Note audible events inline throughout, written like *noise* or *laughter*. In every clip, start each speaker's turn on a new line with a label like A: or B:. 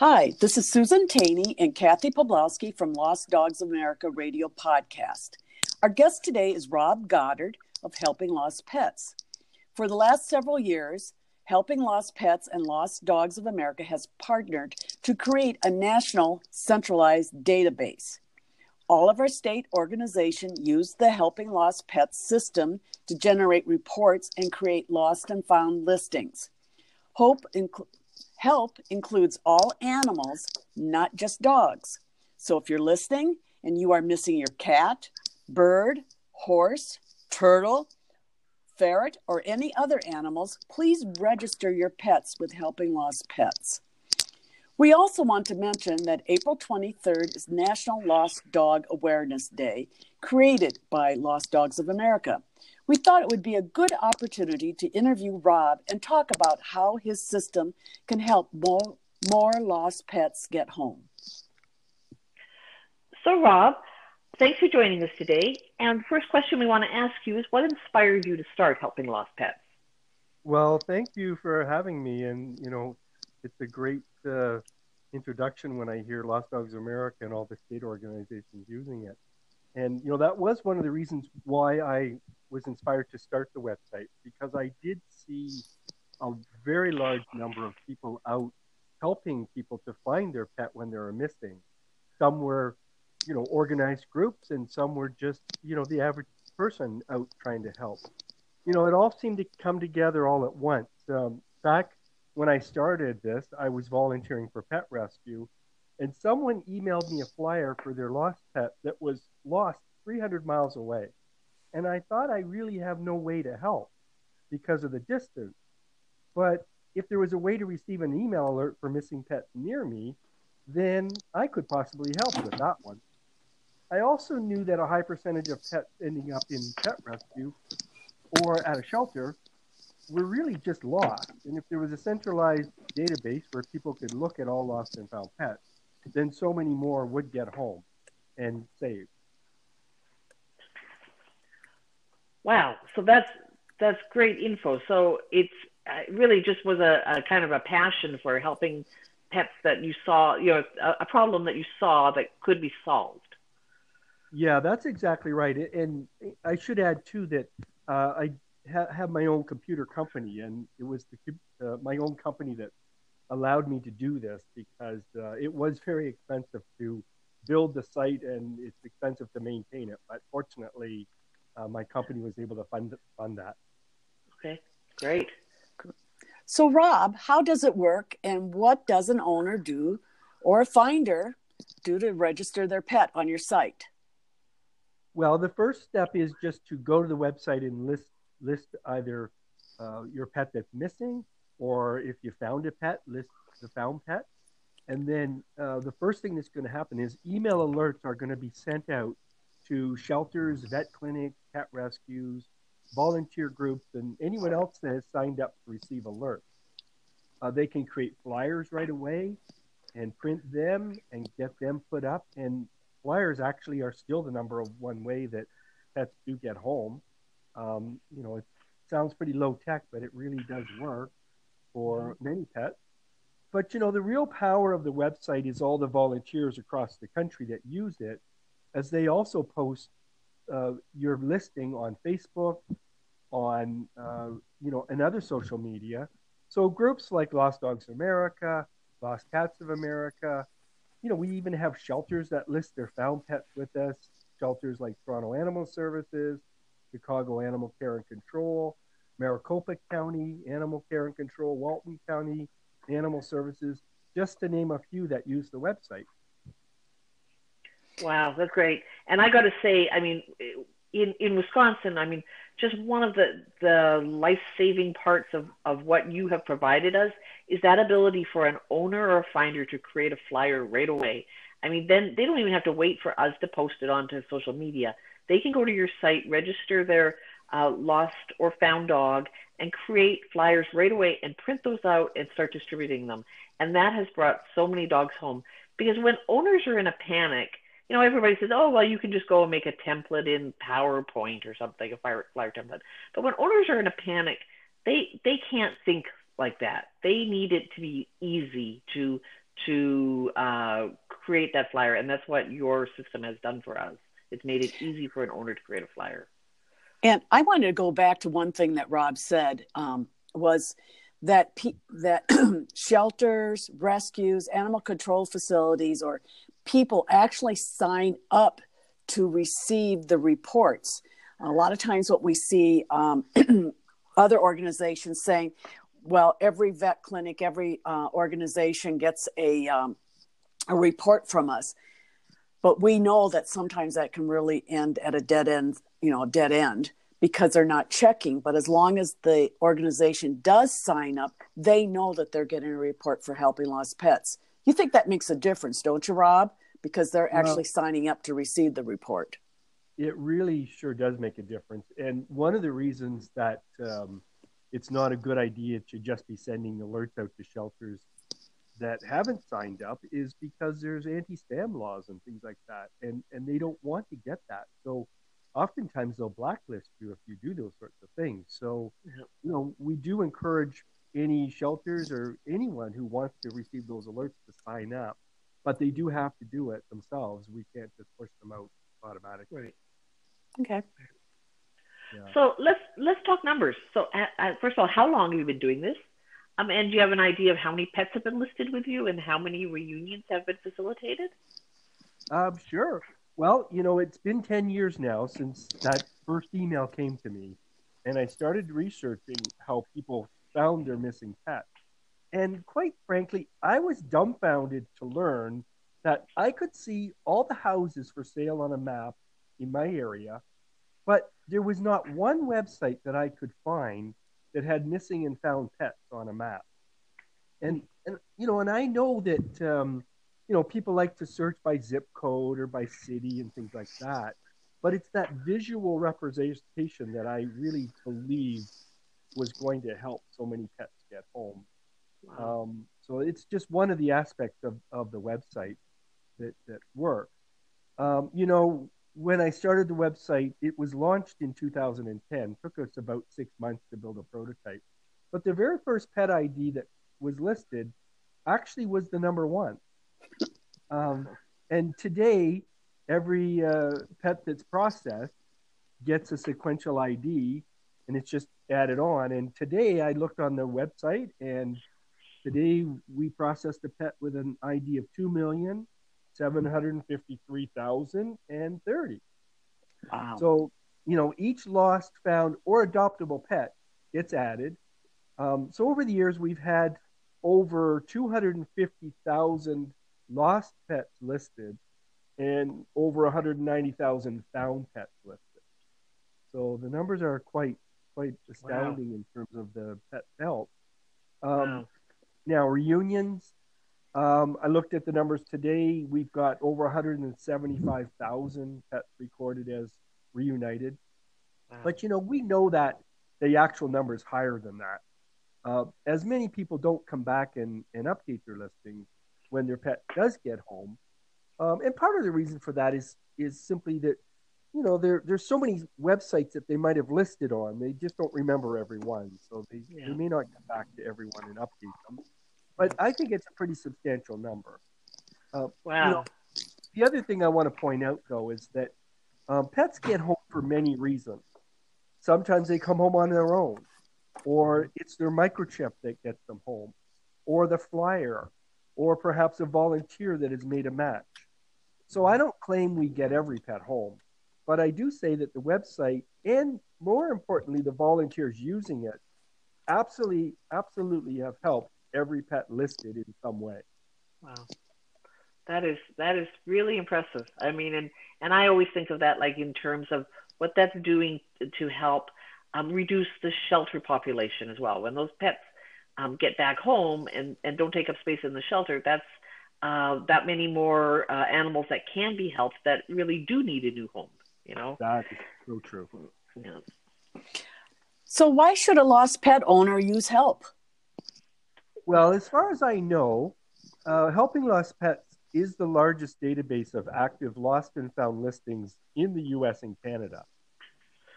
A: Hi, this is Susan Taney and Kathy Pobloskie from Lost Dogs of America Radio Podcast. Our guest today is Rob Goddard of Helping Lost Pets. For the last several years, Helping Lost Pets and Lost Dogs of America has partnered to create a national centralized database. All of our state organizations use the Helping Lost Pets system to generate reports and create lost and found listings. Hope Help includes all animals, not just dogs. So if you're listening and you are missing your cat, bird, horse, turtle, ferret, or any other animals, please register your pets with Helping Lost Pets. We also want to mention that April 23rd is National Lost Dog Awareness Day, created by Lost Dogs of America we thought it would be a good opportunity to interview Rob and talk about how his system can help more, more lost pets get home.
B: So, Rob, thanks for joining us today. And the first question we want to ask you is what inspired you to start helping lost pets?
C: Well, thank you for having me. And, you know, it's a great uh, introduction when I hear Lost Dogs America and all the state organizations using it. And, you know, that was one of the reasons why I was inspired to start the website because I did see a very large number of people out helping people to find their pet when they were missing. Some were, you know, organized groups, and some were just, you know, the average person out trying to help. You know, it all seemed to come together all at once. Um, back when I started this, I was volunteering for pet rescue, and someone emailed me a flyer for their lost pet that was lost 300 miles away. And I thought I really have no way to help because of the distance. But if there was a way to receive an email alert for missing pets near me, then I could possibly help with that one. I also knew that a high percentage of pets ending up in pet rescue or at a shelter were really just lost. And if there was a centralized database where people could look at all lost and found pets, then so many more would get home and saved.
B: Wow. So that's that's great info. So it's it really just was a, a kind of a passion for helping pets that you saw, you know, a, a problem that you saw that could be solved.
C: Yeah, that's exactly right. And I should add too that uh, I ha- have my own computer company, and it was the, uh, my own company that allowed me to do this because uh, it was very expensive to build the site and it's expensive to maintain it. But fortunately, uh, my company was able to fund fund that.
B: Okay, great.
A: So, Rob, how does it work, and what does an owner do or a finder do to register their pet on your site?
C: Well, the first step is just to go to the website and list list either uh, your pet that's missing, or if you found a pet, list the found pet. And then uh, the first thing that's going to happen is email alerts are going to be sent out to shelters, vet clinics, cat rescues, volunteer groups, and anyone else that has signed up to receive alerts. Uh, they can create flyers right away and print them and get them put up. And flyers actually are still the number one way that pets do get home. Um, you know, it sounds pretty low tech, but it really does work for many pets. But you know, the real power of the website is all the volunteers across the country that use it as they also post uh, your listing on Facebook, on uh, you know, and other social media. So groups like Lost Dogs of America, Lost Cats of America, you know, we even have shelters that list their found pets with us. Shelters like Toronto Animal Services, Chicago Animal Care and Control, Maricopa County Animal Care and Control, Walton County Animal Services, just to name a few that use the website.
B: Wow, that's great. And I got to say, I mean, in in Wisconsin, I mean, just one of the the life saving parts of of what you have provided us is that ability for an owner or a finder to create a flyer right away. I mean, then they don't even have to wait for us to post it onto social media. They can go to your site, register their uh, lost or found dog, and create flyers right away and print those out and start distributing them. And that has brought so many dogs home because when owners are in a panic you know, everybody says, oh, well, you can just go and make a template in PowerPoint or something, a flyer, template. But when owners are in a panic, they they can't think like that. They need it to be easy to to uh, create that flyer, and that's what your system has done for us. It's made it easy for an owner to create a flyer.
A: And I wanted to go back to one thing that Rob said um, was that pe- that *clears throat* shelters, rescues, animal control facilities, or people actually sign up to receive the reports. A lot of times, what we see um, *clears throat* other organizations saying, well, every vet clinic, every uh, organization gets a um, a report from us, but we know that sometimes that can really end at a dead end, you know, a dead end because they're not checking. But as long as the organization does sign up, they know that they're getting a report for helping lost pets. You think that makes a difference, don't you, Rob? Because they're actually well, signing up to receive the report.
C: It really sure does make a difference. And one of the reasons that um, it's not a good idea to just be sending alerts out to shelters that haven't signed up is because there's anti-spam laws and things like that, and and they don't want to get that. So oftentimes they'll blacklist you if you do those sorts of things. So you know we do encourage any shelters or anyone who wants to receive those alerts to sign up, but they do have to do it themselves. We can't just push them out automatically.
B: Right.
A: Okay.
B: Yeah. So let's let's talk numbers. So uh, uh, first of all, how long have you been doing this? Um, and do you have an idea of how many pets have been listed with you and how many reunions have been facilitated?
C: Um, sure. Well, you know, it's been 10 years now since that first email came to me, and I started researching how people found their missing pets. And quite frankly, I was dumbfounded to learn that I could see all the houses for sale on a map in my area, but there was not one website that I could find that had missing and found pets on a map. And and you know, and I know that um, you know people like to search by zip code or by city and things like that, but it's that visual representation that I really believe was going to help so many pets get home. Wow. Um, so it's just one of the aspects of, of the website that that works. Um, you know, when I started the website, it was launched in 2010. It took us about six months to build a prototype. But the very first pet ID that was listed actually was the number one. Um, and today, every uh, pet that's processed gets a sequential ID and it's just added on. And today, I looked on their website and today we processed a pet with an ID of 2 million 753,030. Wow. So, you know, each lost, found, or adoptable pet gets added. Um, so over the years, we've had over 250,000 lost pets listed and over 190,000 found pets listed. So the numbers are quite quite astounding wow. in terms of the pet help. Um, wow. Now reunions, um, I looked at the numbers today. We've got over 175,000 pets recorded as reunited. Wow. But you know, we know that the actual number is higher than that. Uh, as many people don't come back and, and update their listings when their pet does get home. Um, and part of the reason for that is is simply that you know there there's so many websites that they might have listed on they just don't remember every one so they, yeah. they may not come back to everyone and update them but I think it's a pretty substantial number.
B: Uh, wow. You know,
C: the other thing I want to point out, though, is that um, pets get home for many reasons. Sometimes they come home on their own, or it's their microchip that gets them home, or the flyer, or perhaps a volunteer that has made a match. So I don't claim we get every pet home, but I do say that the website and more importantly, the volunteers using it absolutely, absolutely have helped every pet listed in some way.
B: Wow. That is that is really impressive. I mean, and and I always think of that like in terms of what that's doing to help um, reduce the shelter population as well. When those pets um, get back home and, and don't take up space in the shelter, that's uh, that many more uh, animals that can be helped that really do need a new home. You know,
C: that is so true.
B: Yeah.
A: So why should a lost pet owner use help?
C: Well, as far as I know, uh, Helping Lost Pets is the largest database of active lost and found listings in the US and Canada.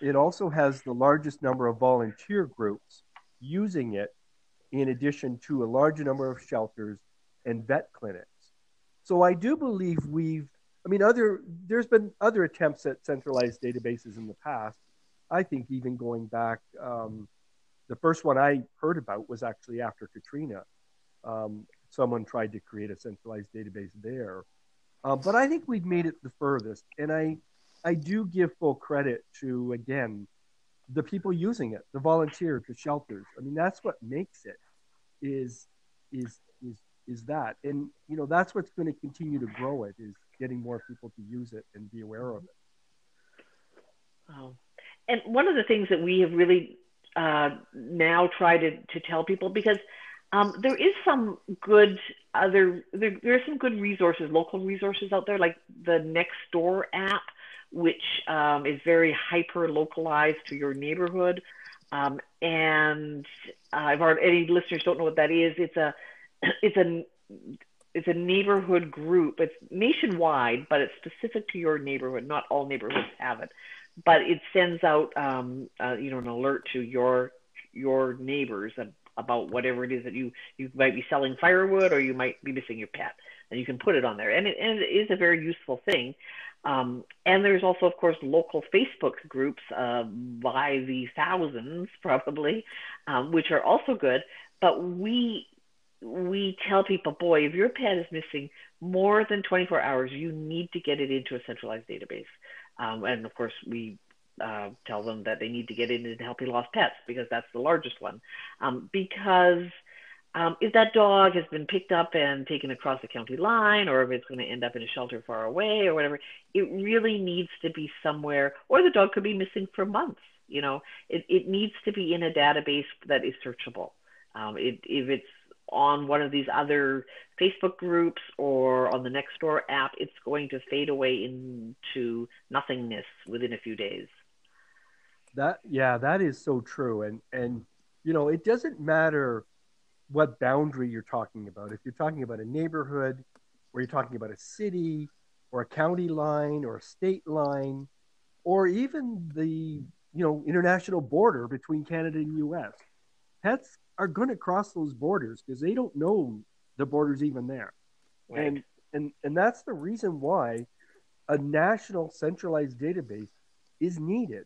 C: It also has the largest number of volunteer groups using it, in addition to a large number of shelters and vet clinics. So I do believe we've, I mean, other, there's been other attempts at centralized databases in the past. I think even going back, um, the first one I heard about was actually after Katrina. Um, someone tried to create a centralized database there. Uh, but I think we've made it the furthest. And I, I do give full credit to, again, the people using it, the volunteers, the shelters. I mean, that's what makes it is, is, is, is that. And, you know, that's what's going to continue to grow it is getting more people to use it and be aware of it.
B: Oh. And one of the things that we have really uh, now tried to, to tell people, because um, there is some good other, there, there are some good resources, local resources out there, like the Nextdoor app which um, is very hyper localized to your neighborhood. Um, and I've heard any listeners don't know what that is. It's a it's a it's a neighborhood group. It's nationwide, but it's specific to your neighborhood. Not all neighborhoods have it, but it sends out um, uh, you know an alert to your your neighbors about whatever it is that you you might be selling firewood or you might be missing your pet, and you can put it on there. And it, and it is a very useful thing. Um, and there's also, of course, local Facebook groups uh, by the thousands, *laughs* probably, um, which are also good. But we we tell people, boy, if your pet is missing more than 24 hours, you need to get it into a centralized database. Um, and of course, we uh, tell them that they need to get it into Helping Lost Pets because that's the largest one. Um, because um, if that dog has been picked up and taken across the county line, or if it's going to end up in a shelter far away, or whatever, it really needs to be somewhere, or the dog could be missing for months. You know, it, it needs to be in a database that is searchable. Um, it, if it's on one of these other Facebook groups or on the Nextdoor app, it's going to fade away into nothingness within a few days.
C: That yeah, that is so true, and and you know, it doesn't matter what boundary you're talking about. If you're talking about a neighborhood, or you're talking about a city, or a county line, or a state line, or even the you know international border between Canada and U.S. Pets are going to cross those borders because they don't know the borders even there, right. and and and that's the reason why a national centralized database is needed.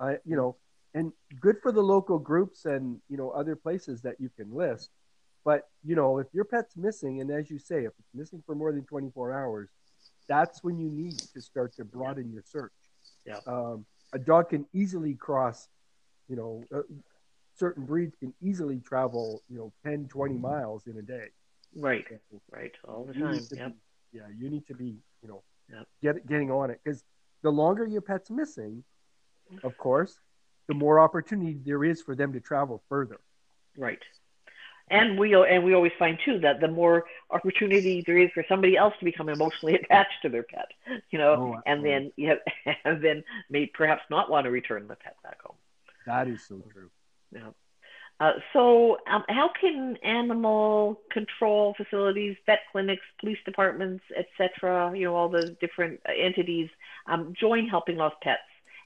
C: Uh, you know, and good for the local groups and you know other places that you can list but you know, if your pet's missing, and as you say, if it's missing for more than 24 hours, that's when you need to start to broaden your search.
B: Yeah.
C: Um, a dog can easily cross, you know, uh, certain breeds can easily travel, you know, 10, 20 mm-hmm. miles in a day.
B: Right. Right. All the time. Yep.
C: Be, yeah. You need to be, you know,
B: yep.
C: get getting on it because the longer your pet's missing, mm-hmm. of course, the more opportunity there is for them to travel further.
B: Right and we and we always find too that the more opportunity there is for somebody else to become emotionally *laughs* attached to their pet, you know, oh, and then you have, *laughs* and then may perhaps not want to return the pet back home.
C: That is so true.
B: Yeah. Uh, so, um, how can animal control facilities, vet clinics, police departments, etc., you know, all the different entities um, join helping lost pets?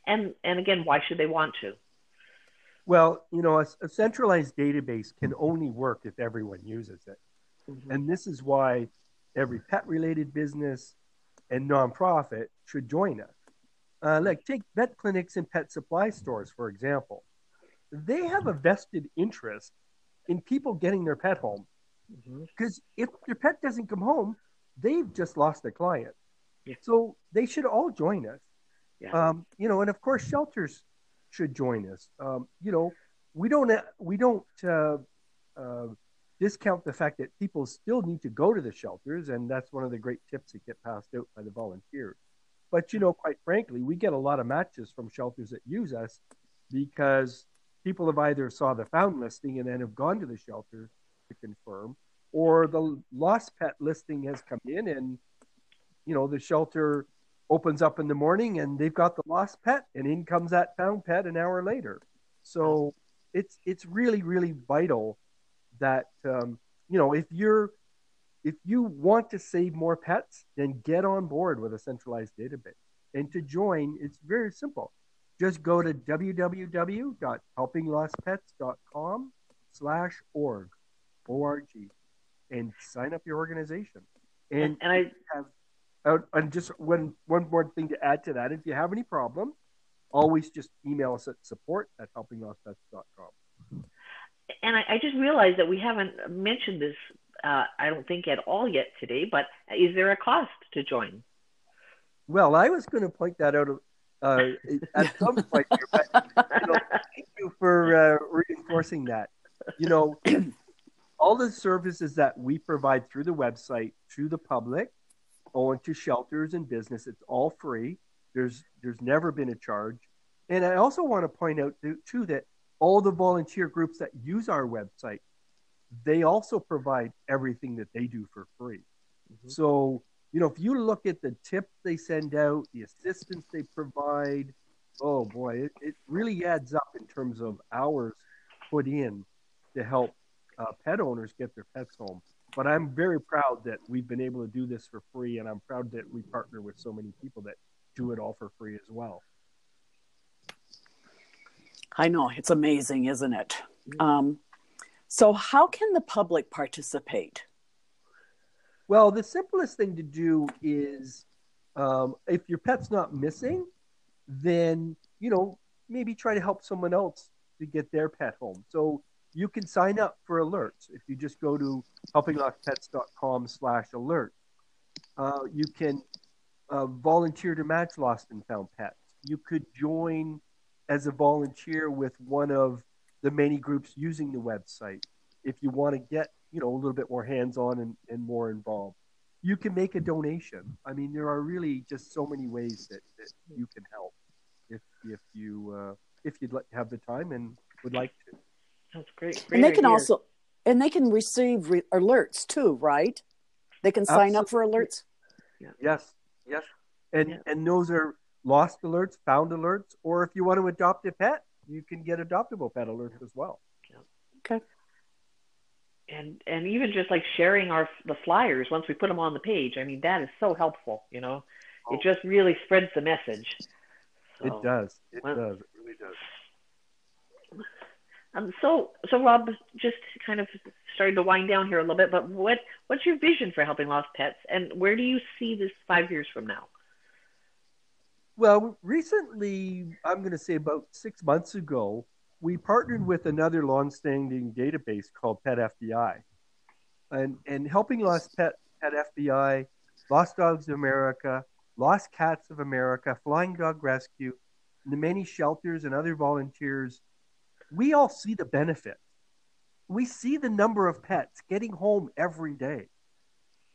B: And and again, why should they want to?
C: Well, you know, a, a, centralized database can only work if everyone uses it. Mm-hmm. And this is why every pet related business and nonprofit should join us. Uh, like, take vet clinics and pet supply stores, for example. They have a vested interest in people getting their pet home. Because mm-hmm. if your pet doesn't come home, they've just lost a client. Yeah. So they should all join us. Yeah. Um, you know, and of course, shelters should join us. Um, you know, we don't we don't uh, uh, discount the fact that people still need to go to the shelters, and that's one of the great tips that get passed out by the volunteers. But you know, quite frankly, we get a lot of matches from shelters that use us because people have either saw the found listing and then have gone to the shelter to confirm, or the lost pet listing has come in and you know the shelter opens up in the morning and they've got the lost pet and in comes that found pet an hour later. So it's it's really really vital that um, you know if you're if you want to save more pets then get on board with a centralized database. And to join it's very simple just go to www.helpinglostpets.com slash org org and sign up your organization. And,
B: and I
C: have uh, and just one one more thing to add to that: if you have any problem, always just email us at support at helpinglostpets.com.
B: And I, I just realized that we haven't mentioned this. Uh, I don't think at all yet today. But is there a cost to join?
C: Well, I was going to point that out uh, at some point *laughs* here, but you know, thank you for uh, reinforcing that. You know, *clears throat* all the services that we provide through the website to the public or to shelters and business, it's all free. There's there's never been a charge. And I also want to point out too that all the volunteer groups that use our website, they also provide everything that they do for free. Mm-hmm. So, you know, if you look at the tips they send out, the assistance they provide, oh boy, it, it really adds up in terms of hours put in to help uh, pet owners get their pets home. But I'm very proud that we've been able to do this for free, and I'm proud that we partner with so many people that do it all for free as well.
A: I know it's amazing, isn't it? Um, so, how can the public participate?
C: Well, the simplest thing to do is um, if your pet's not missing, then you know maybe try to help someone else to get their pet home. So you can sign up for alerts if you just go to helpinglostpets.com slash alert. Uh, you can uh, volunteer to match lost and found pets. You could join as a volunteer with one of the many groups using the website if you want to get you know a little bit more hands-on and, and more involved you can make a donation i mean there are really just so many ways that, that you can help if if you uh, if you'd like have the time and would like to
B: that's great.
A: great and they idea. can also and they can receive re- alerts too, right? They can sign Absolutely. up for alerts.
C: Yeah. Yes, yes, and yeah. and those are lost alerts, found alerts, or if you want to adopt a pet, you can get adoptable pet alerts as well.
A: Yeah. Okay.
B: And and even just like sharing our the flyers once we put them on the page, I mean that is so helpful. You know, oh. it just really spreads the message.
C: So, it does. It well, does. It really does.
B: Um, so, so Rob, just kind of starting to wind down here a little bit, but what what's your vision for helping lost pets, and where do you see this five years from now?
C: Well, recently, I'm going to say about six months ago, we partnered with another long-standing database called Pet FBI, and and helping lost pet Pet FBI, Lost Dogs of America, Lost Cats of America, Flying Dog Rescue, the many shelters and other volunteers we all see the benefit. We see the number of pets getting home every day.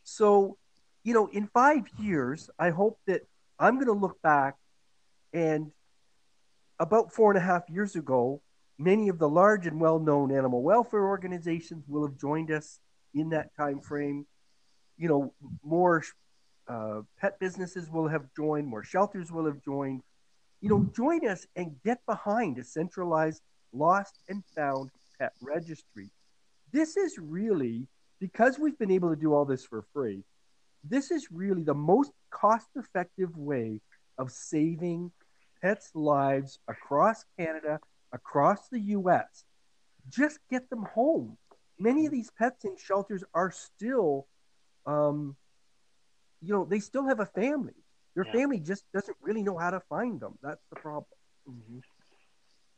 C: So, you know, in five years, I hope that I'm going to look back and about four and a half years ago, many of the large and well-known animal welfare organizations will have joined us in that time frame. You know, more uh, pet businesses will have joined, more shelters will have joined. You know, join us and get behind a centralized lost and found pet registry. This is really, because we've been able to do all this for free, this is really the most cost effective way of saving pets' lives across Canada, across the US. Just get them home. Many of these pets in shelters are still, um, you know, they still have a family. Their yeah. family just doesn't really know how to find them. That's the problem.
B: Mm-hmm.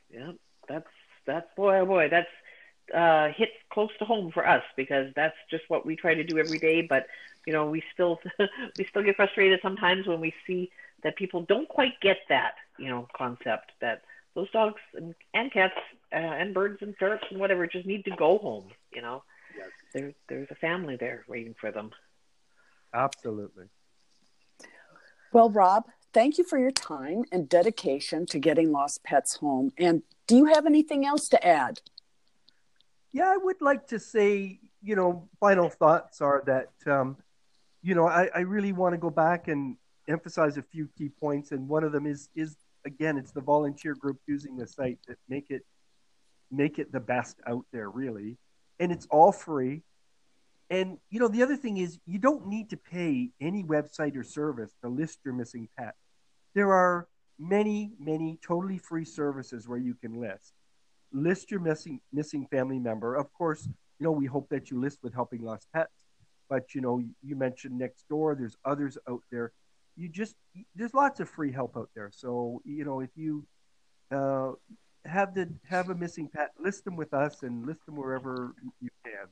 B: Yeah that's that's boy oh boy that's uh, hits close to home for us because that's just what we try to do every day. But you know, we still *laughs* we still get frustrated sometimes when we see that people don't quite get that you know concept that those dogs and, and cats uh, and birds and ferrets and whatever just need to go home. You know, yes. there there's a family there waiting for them.
C: Absolutely.
A: Well, Rob, thank you for your time and dedication to getting lost pets home and do you have anything else to add?
C: Yeah, I would like to say, you know, final thoughts are that, um, you know, I, I really want to go back and emphasize a few key points, and one of them is is again, it's the volunteer group using the site that make it make it the best out there, really, and it's all free. And you know, the other thing is you don't need to pay any website or service to list your missing pet. There are many, many totally free services where you can list. List your missing missing family member. Of course, you know, we hope that you list with Helping Lost Pets. But you know, you mentioned Nextdoor. There's others out there. You just there's lots of free help out there. So you know, if you uh, have the have a missing pet, list them with us and list them wherever you can.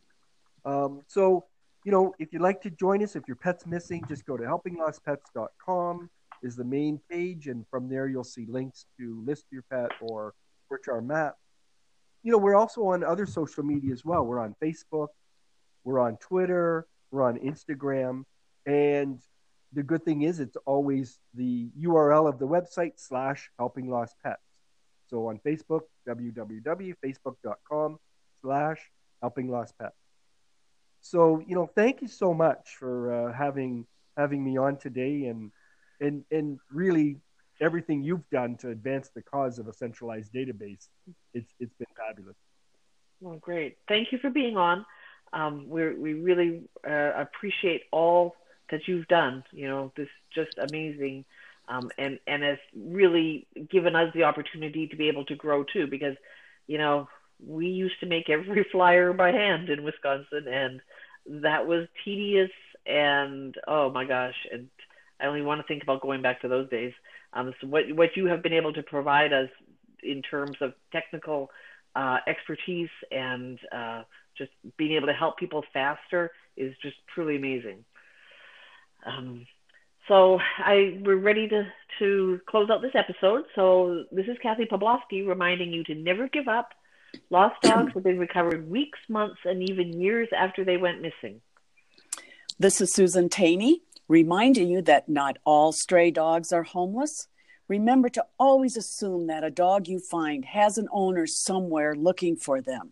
C: Um, so you know, if you'd like to join us, if your pet's missing, just go to helpinglostpets.com is the main page, and from there you'll see links to list your pet or search our map. You know, we're also on other social media as well. We're on Facebook, we're on Twitter, we're on Instagram, and the good thing is it's always the URL of the website slash helping lost pets. So on Facebook, www.facebook.com slash helping lost pets. So, you know, thank you so much for uh, having having me on today and and and really everything you've done to advance the cause of a centralized database. It's it's been fabulous.
B: Well, great. Thank you for being on. Um, we we really uh, appreciate all that you've done. You know, this just amazing, um, and and has really given us the opportunity to be able to grow too. Because, you know, we used to make every *laughs* flyer by hand in Wisconsin, and that was tedious. And oh my gosh, and I only want to think about going back to those days. Um, so what what you have been able to provide us in terms of technical uh, expertise and uh, just being able to help people faster is just truly amazing. Um, so I we're ready to to close out this episode. So this is Kathy Pobloskie reminding you to never give up. Lost dogs have been recovered weeks, months, and even years after they went missing.
A: This is Susan Taney reminding you that not all stray dogs are homeless. Remember to always assume that a dog you find has an owner somewhere looking for them.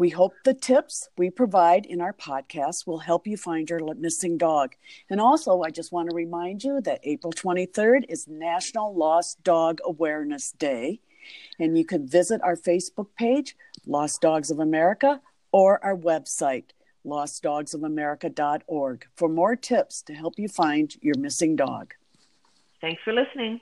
A: We hope the tips we provide in our podcast will help you find your missing dog. And also, I just want to remind you that April 23rd is National Lost Dog Awareness Day. And you can visit our Facebook page, Lost Dogs of America, or our website, lostdogsofamerica.org, for more tips to help you find your missing dog.
B: Thanks for listening.